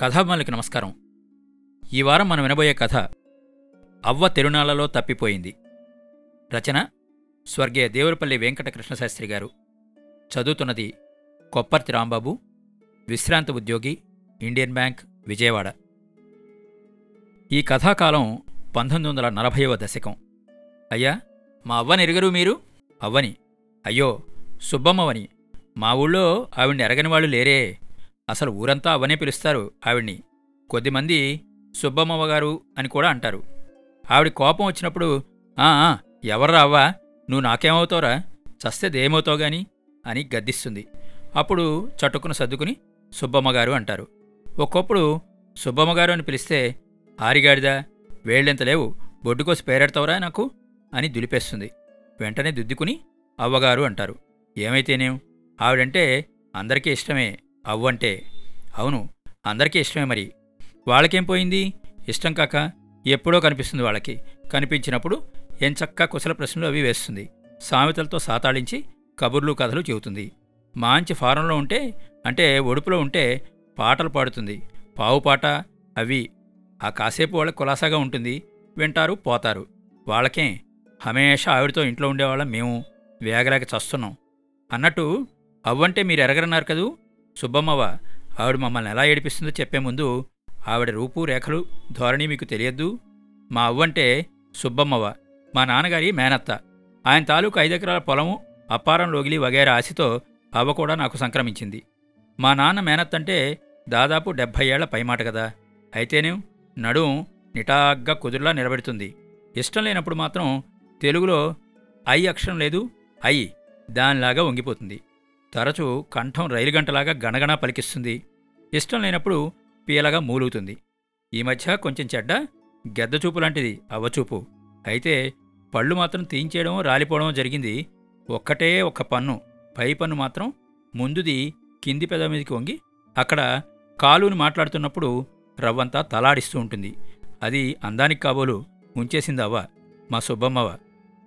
కథాభిమానులకి నమస్కారం. ఈ వారం మనం వినబోయే కథ అవ్వ తిరునాళ్ళలో తప్పిపోయింది. రచన స్వర్గీయ దేవులపల్లి వెంకట కృష్ణశాస్త్రి గారు. చదువుతున్నది కొప్పర్తి రాంబాబు విశ్రాంత ఉద్యోగి ఇండియన్ బ్యాంక్ విజయవాడ. ఈ కథాకాలం పంతొమ్మిది వందల నలభైవ దశకం. అయ్యా మా అవ్వని ఎరగరు మీరు? అవ్వని. అయ్యో సుబ్బమ్మవని. మా ఊళ్ళో ఆవిడ్ని ఎరగని వాళ్ళు లేరే. అసలు ఊరంతా అవ్వనే పిలుస్తారు ఆవిడ్ని. కొద్దిమంది సుబ్బమ్మగారు అని కూడా అంటారు. ఆవిడ కోపం వచ్చినప్పుడు "ఆ, ఆ, ఎవర్రా అవ్వా? నువ్వు నాకేమవుతావురా? చస్తేదేమవుతావు గాని? అని గద్దిస్తుంది. అప్పుడు చటుకును సర్దుకుని సుబ్బమ్మగారు అంటారు. ఒక్కొప్పుడు సుబ్బమ్మగారు అని పిలిస్తే ఆరిగాడిదా వేళ్ళెంత లేవు బొడ్డుకోసి పేరెడతావురా నాకు? అని దులిపేస్తుంది. వెంటనే దుద్దుకుని అవ్వగారు అంటారు. ఏమైతేనేం? ఆవిడంటే అందరికీ ఇష్టమే అవ్వంటే. అవును అందరికీ ఇష్టమే మరి. వాళ్ళకేం పోయింది? ఇష్టం కాక ఎప్పుడో కనిపిస్తుంది వాళ్ళకి. కనిపించినప్పుడు ఎంచక్కా కుశల ప్రశ్నలు అవి వేస్తుంది. సామెతలతో సాతాళించి కబుర్లు కథలు చెబుతుంది. మంచి ఫారంలో ఉంటే అంటే ఒడుపులో ఉంటే పాటలు పాడుతుంది. పావుపాట అవి. ఆ కాసేపు వాళ్ళకి కులాసాగా ఉంటుంది. వింటారు పోతారు. వాళ్ళకేం హమేషా ఆవిడతో ఇంట్లో ఉండేవాళ్ళం మేము వేగలేక చస్తున్నాం. అన్నట్టు అవ్వంటే మీరు ఎరగరన్నారు కదూ? సుబ్బమ్మవ్వ ఆవిడ మమ్మల్ని ఎలా ఏడిపిస్తుందో చెప్పే ముందు ఆవిడ రూపు రేఖలు ధోరణి మీకు తెలియద్దు. మా అవ్వంటే సుబ్బమ్మవ మా నాన్నగారి మేనత్త. ఆయన తాలూకు ఐదెకరాల పొలము అప్పారం లోగిలి వగైరా ఆశతో అవ్వ కూడా నాకు సంక్రమించింది. మా నాన్న మేనత్తంటే దాదాపు డెబ్భై ఏళ్ళ పైమాట కదా. అయితేనేం? నడుం నిటాగ్గా కుదురులా నిలబెడుతుంది. ఇష్టం లేనప్పుడు మాత్రం తెలుగులో ఐ అక్షరం లేదు ఐ దానిలాగా వంగిపోతుంది. తరచూ కంఠం రైలు గంటలాగా గణగణ పలికిస్తుంది. ఇష్టం లేనప్పుడు పీలగా మూలుగుతుంది. ఈ మధ్య కొంచెం చెడ్డ గెద్దచూపు లాంటిది అవ్వచూపు. అయితే పళ్ళు మాత్రం తీయించేయడం రాలిపోవడం జరిగింది. ఒక్కటే ఒక్క పన్ను పై పన్ను మాత్రం ముందుది కింది పెద మీదకి వంగి అక్కడ కాలుని మాట్లాడుతున్నప్పుడు రవ్వంతా తలాడిస్తూ ఉంటుంది. అది అందానికి కాబోలు ఉంచేసింది అవ్వ మా సుబ్బమ్మవ.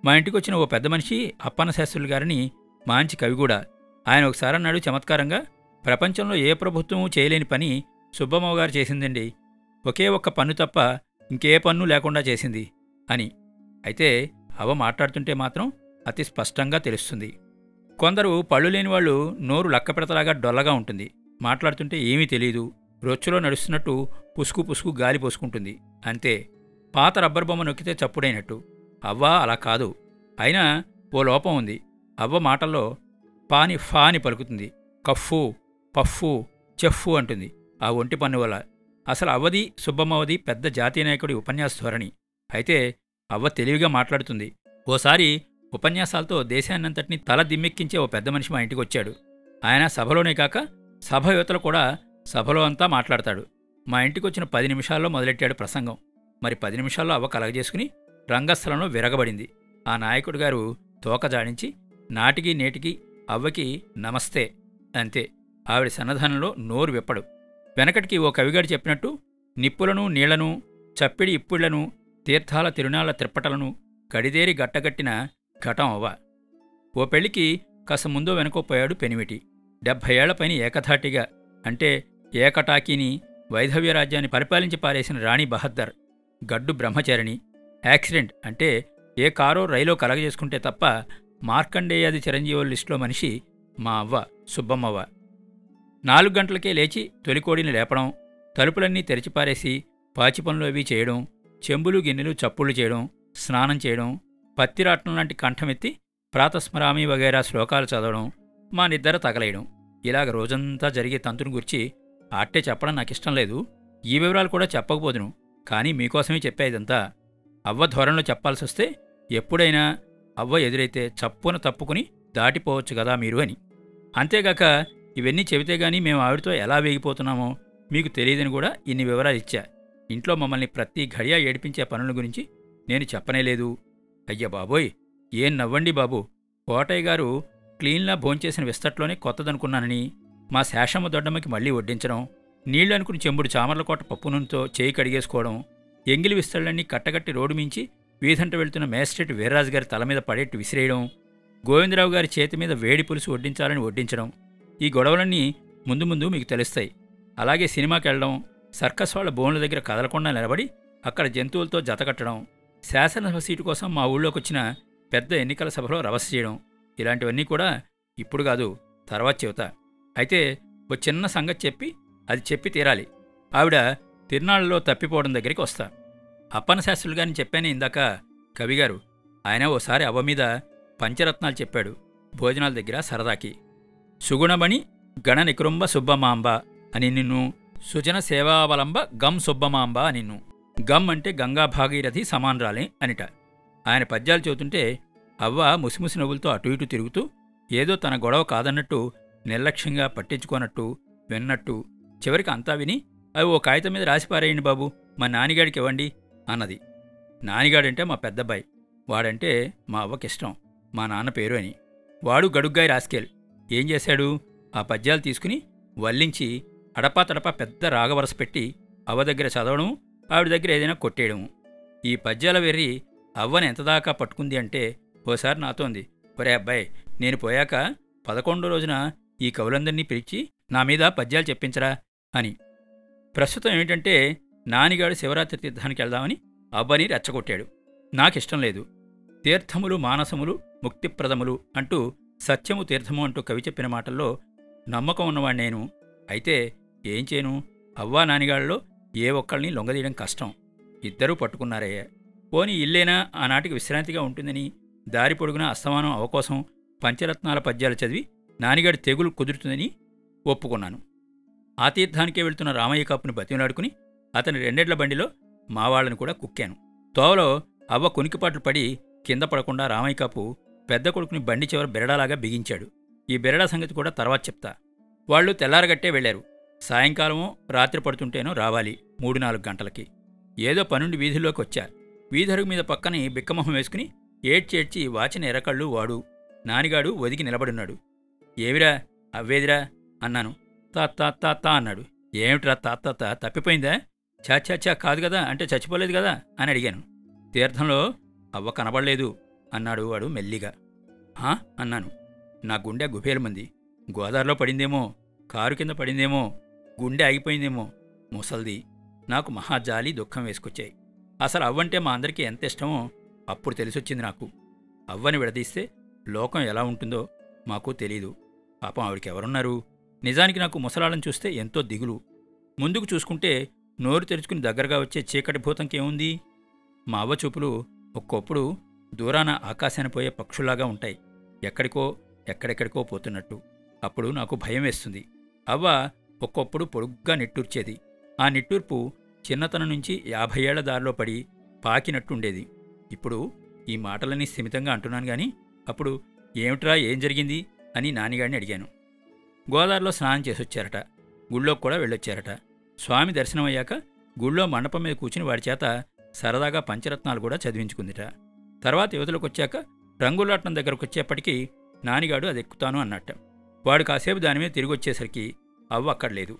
మా ఇంటికి వచ్చిన ఓ పెద్ద మనిషి అప్పన్న శాస్త్రులు గారిని మాంచి కవి కూడా. ఆయన ఒకసారి అన్నాడు చమత్కారంగా ప్రపంచంలో ఏ ప్రభుత్వము చేయలేని పని సుబ్బమ్మవ్వ గారు చేసిందండి. ఒకే ఒక్క పన్ను తప్ప ఇంకే పన్ను లేకుండా చేసింది అని. అయితే అవ మాట్లాడుతుంటే మాత్రం అతి స్పష్టంగా తెలుస్తుంది. కొందరు పళ్ళు లేని వాళ్ళు నోరు లక్కపెడతలాగా డొల్లగా ఉంటుంది. మాట్లాడుతుంటే ఏమీ తెలియదు రొచ్చులో నడుస్తున్నట్టు పుసుకు పుసుకు గాలి పోసుకుంటుంది. అంతే. పాత రబ్బర్ బొమ్మ నొక్కితే చప్పుడైనట్టు. అవ్వ అలా కాదు. అయినా ఓ లోపం ఉంది. అవ్వ మాటల్లో పాని ఫా అని పలుకుతుంది. కఫ్ఫు పఫ్ఫు చెఫ్ఫు అంటుంది. ఆ ఒంటి పన్ను వల్ల. అసలు అవ్వది సుబ్బమ్మవది పెద్ద జాతీయ నాయకుడి ఉపన్యాస ధోరణి. అయితే అవ్వ తెలివిగా మాట్లాడుతుంది. ఓసారి ఉపన్యాసాలతో దేశాన్నంతటినీ తల దిమ్మెక్కించే ఓ పెద్ద మనిషి మా ఇంటికి వచ్చాడు. ఆయన సభలోనే కాక సభ యువతలు కూడా సభలో అంతా మాట్లాడతాడు. మా ఇంటికి వచ్చిన పది నిమిషాల్లో మొదలెట్టాడు ప్రసంగం. మరి పది నిమిషాల్లో అవ్వ కలగజేసుకుని రంగస్థలంలో విరగబడింది. ఆ నాయకుడు గారు తోక జాడించి నాటికి నేటికి అవ్వకి నమస్తే అంతే. ఆవిడ సన్నధానంలో నోరు విప్పడు. వెనకటికి ఓ కవిగాడు చెప్పినట్టు నిప్పులను నీళ్ళను చప్పిడి ఇప్పుళ్ళను తీర్థాల తిరునాళ్ళ తిప్పటలను కడిదేరి గట్టగట్టిన ఘటం అవ్వ. ఓ పెళ్ళికి కాస్త ముందో వెనకో పోయాడు పెనిమిటి. డెబ్భై ఏళ్ళ పైన ఏకధాటిగా అంటే ఏకటాకీని వైధవ్య రాజ్యాన్ని పరిపాలించి పారేసిన రాణి బహద్దర్ గడ్డు బ్రహ్మచారిణి. యాక్సిడెంట్ అంటే ఏ కారో రైలో కలగజేసుకుంటే తప్ప మార్కండేయాది చిరంజీవుల లిస్టులో మనిషి మా అవ్వ సుబ్బమ్మవ్వ. నాలుగు గంటలకే లేచి తొలికోడిని లేపడం తలుపులన్నీ తెరిచిపారేసి పాచి పనులు అవి చేయడం చెంబులు గిన్నెలు చప్పుళ్ళు చేయడం స్నానం చేయడం పత్తిరాట్నం లాంటి కంఠమెత్తి ప్రాతస్మరామి వగైరా శ్లోకాలు చదవడం మా నిద్ర తగలేయడం. ఇలాగ రోజంతా జరిగే తంతును గురించి అట్టే చెప్పడం నాకు ఇష్టం లేదు. ఈ వివరాలు కూడా చెప్పకపోదును. కానీ మీకోసమే చెప్పేదంతా అవ్వ ధోరణిలో చెప్పాల్సి వస్తే ఎప్పుడైనా అవ్వ ఎదురైతే చప్పున తప్పుకుని దాటిపోవచ్చు కదా మీరు అని. అంతేగాక ఇవన్నీ చెబితే గానీ మేము ఆవిడతో ఎలా వేగిపోతున్నామో మీకు తెలియదని కూడా ఇన్ని వివరాలు ఇచ్చా. ఇంట్లో మమ్మల్ని ప్రతి ఘడియా ఏడిపించే పనుల గురించి నేను చెప్పనే లేదు. అయ్య బాబోయ్! ఏం నవ్వండి బాబు! కోటయ్య గారు క్లీన్లా భోంచేసిన విస్తట్లోనే కొత్తదనుకున్నానని మా శేషమ్మ దొడ్డమ్మకి మళ్ళీ వడ్డించడం నీళ్ళు అనుకుని చెంబుడు చామర్లకోట పప్పు నూనెతో చేయి కడిగేసుకోవడం ఎంగిలి విస్తళ్ళన్నీ కట్టగట్టి రోడ్డు మించి వీధంట వెళ్తున్న మేస్ట్రేట్ వీర్రాజు గారి తల మీద పడేట్టు విసిరేయడం గోవిందరావు గారి చేతి మీద వేడి పులుసు వడ్డించాలని వడ్డించడం ఈ గొడవలన్నీ ముందు ముందు మీకు తెలుస్తాయి. అలాగే సినిమాకి వెళ్ళడం సర్కస్ వాళ్ళ బోన్ల దగ్గర కదలకుండా నిలబడి అక్కడ జంతువులతో జతకట్టడం శాసనసభ సీటు కోసం మా ఊళ్ళోకి వచ్చిన పెద్ద ఎన్నికల సభలో రవస చేయడం ఇలాంటివన్నీ కూడా ఇప్పుడు కాదు తర్వాత చెబుతా. అయితే ఓ చిన్న సంగతి చెప్పి అది చెప్పి తీరాలి. ఆవిడ తిరునాళ్ళలో తప్పిపోవడం దగ్గరికి వస్తా. అప్పన శాస్త్రులు గారిని చెప్పాను ఇందాక కవిగారు ఆయన ఓసారి అవ్వ మీద పంచరత్నాలు చెప్పాడు. భోజనాల దగ్గర సరదాకి. సుగుణమణి గణ నికృంబ సుబ్బమాంబ అని నిన్ను. సుజన సేవావలంబ గమ్ సుబ్బమాంబ నిన్ను. గమ్ అంటే గంగా భాగీరథి సమానరాలే అనిట. ఆయన పద్యాలు చదువుతుంటే అవ్వ ముసిముసి నవ్వులతో అటు ఇటు తిరుగుతూ ఏదో తన గొడవ కాదన్నట్టు నిర్లక్ష్యంగా పట్టించుకోనట్టు విన్నట్టు చివరికి అంతా విని అవి ఓ కాగితం మీద రాసిపారేయండి బాబు. మా నానిగాడికి ఇవ్వండి. అన్నది. నానిగాడంటే మా పెద్దబ్బాయి వాడంటే మా అవ్వకిష్టం మా నాన్న పేరు అని. వాడు గడుగ్గాయి రాసుకెల్. ఏం చేశాడు? ఆ పద్యాలు తీసుకుని వల్లించి అడపా తడపా పెద్ద రాగవరస పెట్టి అవ్వ దగ్గర చదవడం ఆవిడ దగ్గర ఏదైనా కొట్టేయడము. ఈ పద్యాల వెర్రి అవ్వని ఎంతదాకా పట్టుకుంది అంటే ఓసారి నాతోంది. ఒరే అబ్బాయి నేను పోయాక పదకొండో రోజున ఈ కవులందరినీ పిలిచి నా మీద పద్యాలు చెప్పించరా అని. ప్రస్తుతం ఏమిటంటే నానిగాడు శివరాత్రి తీర్థానికి వెళ్దామని అవ్వని రెచ్చగొట్టాడు. నాకిష్టం లేదు. తీర్థములు మానసములు ముక్తిప్రదములు అంటూ సత్యము తీర్థము అంటూ కవి చెప్పిన మాటల్లో నమ్మకం ఉన్నవాడు నేను. అయితే ఏం చేయను అవ్వా నానిగాళ్ళలో ఏ ఒక్కళ్ళని లొంగదీయడం కష్టం. ఇద్దరూ పట్టుకున్నారయ్యా. పోని ఇల్లేనా? ఆనాటికి విశ్రాంతిగా ఉంటుందని దారి పొడుగున అస్తమానం అవకోసం పంచరత్నాల పద్యాలు చదివి నానిగాడి తెగులు కుదురుతుందని ఒప్పుకున్నాను. ఆ తీర్థానికే వెళ్తున్న రామయ్య కాపుని బతిమలాడుకుని అతని రెండేళ్ళ బండిలో మావాళ్ళని కూడా కుక్కాను. తోవలో అవ్వ కునికిపాట్లు పడి కింద పడకుండా రామయ్య కాపు పెద్ద కొడుకుని బండి చివర బెరడాలాగా బిగించాడు. ఈ బెరడా సంగతి కూడా తర్వాత చెప్తా. వాళ్ళు తెల్లారగట్టే వెళ్ళారు సాయంకాలమో రాత్రి పడుతుంటేనో రావాలి మూడు నాలుగు గంటలకి. ఏదో పనుండి వీధిలోకి వచ్చా. వీధరుగు మీద పక్కని బిక్కమొహం వేసుకుని ఏడ్చేడ్చి వాచిన ఎరకళ్ళు వాడు. నానిగాడు ఒదిగి నిలబడున్నాడు. ఏవిరా అవ్వేదిరా? అన్నాను. తా తా తా తా అన్నాడు. ఏమిట్రా? తా తా తా? తప్పిపోయిందా? చా చా చా కాదు కదా అంటే చచ్చిపోలేదు కదా అని అడిగాను. తీర్థంలో అవ్వ కనబడలేదు అన్నాడు వాడు మెల్లిగా. హా అన్నాను. నా గుండె గుబేలమంది గోదావరిలో పడిందేమో కారు కింద పడిందేమో గుండె ఆగిపోయిందేమో ముసల్ది. నాకు మహాజాలి దుఃఖం వేసుకొచ్చాయి. అసలు అవ్వంటే మా అందరికీ ఎంత ఇష్టమో అప్పుడు తెలిసొచ్చింది నాకు. అవ్వని విడదీస్తే లోకం ఎలా ఉంటుందో మాకు తెలీదు. పాపం ఆవిడకి ఎవరున్నారు నిజానికి నాకు ముసలాళ్ళని చూస్తే ఎంతో దిగులు. ముందుకు చూసుకుంటే నోరు తెరుచుకుని దగ్గరగా వచ్చే చీకటి భూతంకేముంది మా అవ్వ చూపులు ఒక్కొప్పుడు దూరాన ఆకాశాన పోయే పక్షులాగా ఉంటాయి. ఎక్కడికో ఎక్కడెక్కడికో పోతున్నట్టు. అప్పుడు నాకు భయం వేస్తుంది. అవ్వ ఒక్కొప్పుడు పొడుగ్గా నిట్టూర్చేది. ఆ నిట్టూర్పు చిన్నతనం నుంచి యాభై ఏళ్ళ దారిలో పడి పాకినట్టుండేది. ఇప్పుడు ఈ మాటలని స్థిమితంగా అంటున్నాను గాని అప్పుడు ఏమిట్రా ఏం జరిగింది? అని నానిగాడిని అడిగాను. గోదావరిలో స్నానం చేసొచ్చారట. గుళ్ళోకి కూడా వెళ్ళొచ్చారట. స్వామి దర్శనమయ్యాక గుళ్ళో మండపం మీద కూర్చుని వాడి చేత సరదాగా పంచరత్నాలు కూడా చదివించుకుందిట. తర్వాత యువతలకు వచ్చాక రంగులాటం దగ్గరకు వచ్చేప్పటికీ నానిగాడు అది ఎక్కుతాను అన్నట్ట. వాడు కాసేపు దాని మీద తిరిగి వచ్చేసరికి అవ్వ అక్కడ లేదు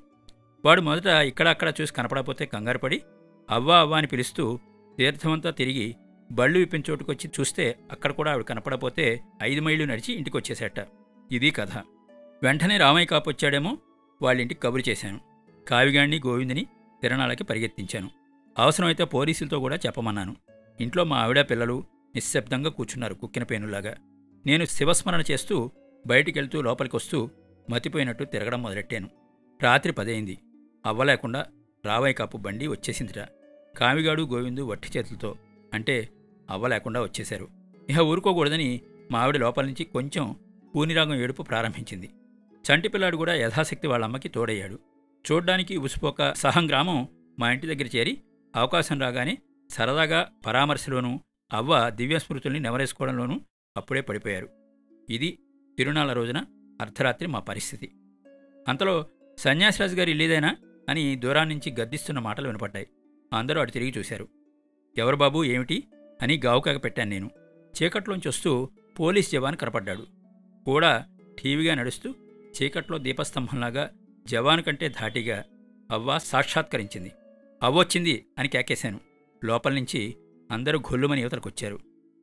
వాడు మొదట ఇక్కడ అక్కడ చూసి కనపడపోతే కంగారుపడి అవ్వ అవ్వ అని పిలుస్తూ తీర్థమంతా తిరిగి బళ్ళు విప్పిన చోటుకొచ్చి చూస్తే అక్కడ కూడా ఆవిడ కనపడపోతే ఐదు మైళ్ళు నడిచి ఇంటికి వచ్చేసేట ఇది కథ. వెంటనే రామయ్య కాపొచ్చాడేమో వాళ్ళింటికి వాళ్ళ ఇంటికి కబురు చేశాను. కావిగాణ్ణి గోవిందని తిరణాలకి పరిగెత్తించాను. అవసరమైతే పోలీసులతో కూడా చెప్పమన్నాను. ఇంట్లో మా ఆవిడ పిల్లలు నిశ్శబ్దంగా కూర్చున్నారు కుక్కిన పేనులాగా. నేను శివస్మరణ చేస్తూ బయటికెళ్తూ లోపలికొస్తూ మతిపోయినట్టు తిరగడం మొదలెట్టాను. రాత్రి పదైంది. అవ్వలేకుండా రావయ్య కాపు బండి వచ్చేసిందిట కావిగాడు గోవిందు వట్టి చేతులతో అంటే అవ్వలేకుండా వచ్చేశారు. ఇహ ఊరుకోకూడదని మా ఆవిడ లోపల నుంచి కొంచెం పూనిరాగం ఏడుపు ప్రారంభించింది. చంటి పిల్లాడు కూడా యథాశక్తి వాళ్ళ అమ్మకి తోడయ్యాడు. చూడ్డానికి ఉసిపోక సహం గ్రామం మా ఇంటి దగ్గర చేరి అవకాశం రాగానే సరదాగా పరామర్శలోనూ అవ్వ దివ్యస్మృతుల్ని నెవరేసుకోవడంలోనూ అప్పుడే పడిపోయారు. ఇది తిరునాళ్ళ రోజున అర్ధరాత్రి మా పరిస్థితి. అంతలో సన్యాసిరాజు గారి ఇల్లేదేనా అని దూరాన్నించి గద్దిస్తున్న మాటలు వినపడ్డాయి. అందరూ అటు తిరిగి చూశారు. ఎవరు బాబు ఏమిటి? అని గావుకాక పెట్టాను నేను. చీకట్లోంచి వస్తూ పోలీస్ జవాన్ కనపడ్డాడు. కూడా ఠీవిగా నడుస్తూ చీకట్లో దీపస్తంభంలాగా జవాన్ కంటే ధాటిగా అవ్వ సాక్షాత్కరించింది. అవ్వొచ్చింది అని కేకేశాను. లోపల నుంచి అందరూ గొల్లుమని యువతలకొచ్చారు.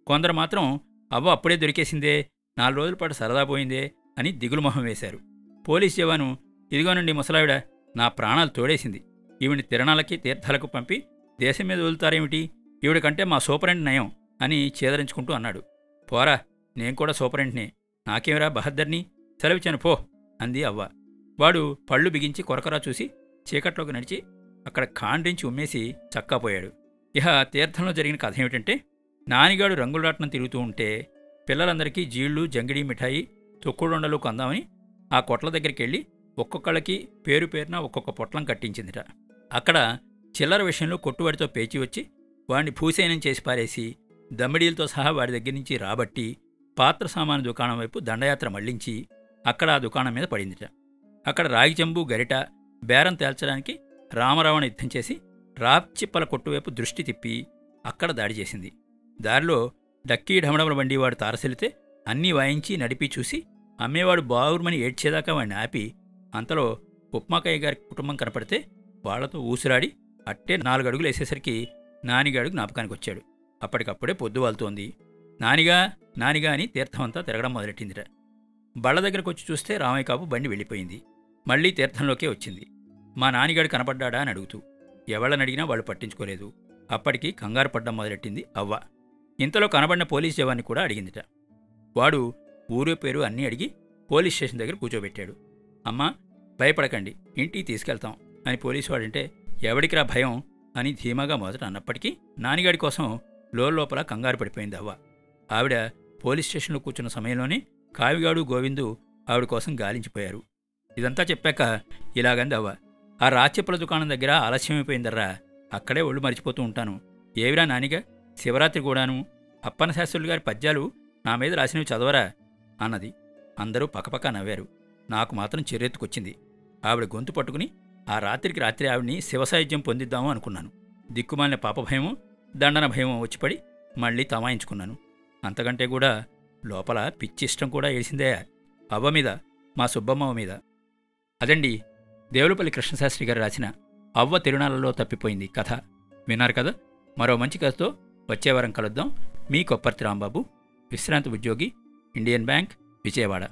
కొందరు మాత్రం అవ్వ అప్పుడే దొరికేసిందే నాలుగు రోజుల పాటు సరదా పోయిందే అని దిగులు మొహం వేశారు. పోలీస్ జవాను ఇదిగోనండి ముసలావిడ నా ప్రాణాలు తోడేసింది. ఈవిని తిరణాలకి తీర్థాలకు పంపి దేశం మీద వదులుతారేమిటి? ఈవిడ కంటే మా సూపరెంట్ నయం అని చేదరించుకుంటూ అన్నాడు. పోరా నేను కూడా సూపరెంట్నే నాకేమిరా బహద్దర్ని? సెలవిచ్చాను పో అంది అవ్వ. వాడు పళ్ళు బిగించి కొరకరా చూసి చీకట్లోకి నడిచి అక్కడ ఖాండించి ఉమ్మేసి చక్కాపోయాడు. ఇహ తీర్థంలో జరిగిన కథ ఏమిటంటే నానిగాడు రంగులరాట్నం తిరుగుతూ ఉంటే పిల్లలందరికీ జీళ్ళు జంగిడి మిఠాయి తొక్కుడుండలు కొందామని ఆ కొట్ల దగ్గరికి వెళ్ళి ఒక్కొక్కళ్ళకి పేరు పేరున ఒక్కొక్క పొట్లం కట్టించిందిట. అక్కడ చిల్లర విషయంలో కొట్టువాడితో పేచి వచ్చి వాడిని భూసేనం చేసి పారేసి దమ్మిడీలతో సహా వాడి దగ్గర నుంచి రాబట్టి పాత్ర సామాను దుకాణం వైపు దండయాత్ర మళ్ళించి అక్కడ ఆ దుకాణం మీద పడిందిట. అక్కడ రాగి చెంబు గరిట బేరం తేల్చడానికి రామరావణ యుద్ధం చేసి రాప్చిప్పల కొట్టువైపు దృష్టి తిప్పి అక్కడ దాడి చేసింది. దారిలో డక్కీ ఢమడమల బండి వాడు తారసెలితే అన్నీ వాయించి నడిపి చూసి అమ్మేవాడు బావురుమని ఏడ్చేదాకా వాడిని ఆపి అంతలో ఉప్మాకయ్య గారి కుటుంబం కనపడితే వాళ్ళతో ఊసిరాడి అట్టే నాలుగు అడుగులు వేసేసరికి నానిగాడు జ్ఞాపకానికి వచ్చాడు అప్పటికప్పుడే పొద్దువాలుతోంది నానిగా నానిగా అని తీర్థమంతా తిరగడం మొదలెట్టిందిట. బళ్ళ దగ్గరకు వచ్చి చూస్తే రామయ్య కాపు బండి వెళ్ళిపోయింది. మళ్ళీ తీర్థంలోకే వచ్చింది. మా నానిగాడు కనపడ్డాడా అని అడుగుతూ ఎవళ్ళని అడిగినా వాళ్ళు పట్టించుకోలేదు. అప్పటికి కంగారు పడ్డం మొదలెట్టింది అవ్వ. ఇంతలో కనబడిన పోలీస్ జవాన్ని కూడా అడిగిందిట. వాడు ఊరు పేరు అన్నీ అడిగి పోలీస్ స్టేషన్ దగ్గర కూర్చోబెట్టాడు. అమ్మా భయపడకండి ఇంటికి తీసుకెళ్తాం అని పోలీసు వాడంటే ఎవడికిరా భయం అని ధీమాగా మొదట అన్నప్పటికీ నానిగాడి కోసం లోపల కంగారు పడిపోయింది అవ్వ. ఆవిడ పోలీస్ స్టేషన్లో కూర్చున్న సమయంలోనే కావిగాడు గోవిందు ఆవిడ కోసం గాలించిపోయారు. ఇదంతా చెప్పాక ఇలాగంది అవ్వ ఆ రాచెప్పుల దుకాణం దగ్గర ఆలస్యమైపోయిందర్రా. అక్కడే ఒళ్ళు మరిచిపోతూ ఉంటాను. ఏవిరా నానిగా? శివరాత్రి కూడాను. అప్పన శాస్త్రులు గారి పద్యాలు నా మీద రాసినవి చదవరా? అన్నది. అందరూ పక్కపక్క నవ్వారు. నాకు మాత్రం చెర్రెత్తుకొచ్చింది. ఆవిడ గొంతు పట్టుకుని ఆ రాత్రికి రాత్రి ఆవిడ్ని శివసాయుధ్యం పొందిద్దాము అనుకున్నాను. దిక్కుమాలిన పాప భయమో దండన భయమో వచ్చిపడి మళ్ళీ తమాయించుకున్నాను. అంతకంటే కూడా లోపల పిచ్చి ఇష్టం కూడా ఏడిసిందే అవ్వ మీద మా సుబ్బమ్మ మీద. అదండి దేవులపల్లి కృష్ణశాస్త్రి గారు రాసిన అవ్వ తిరుణాలలో తప్పిపోయింది కథ. విన్నారు కదా? మరో మంచి కథతో వచ్చేవారం కలుద్దాం. మీ కొప్పర్తి రాంబాబు విశ్రాంతి ఉద్యోగి ఇండియన్ బ్యాంక్ విజయవాడ.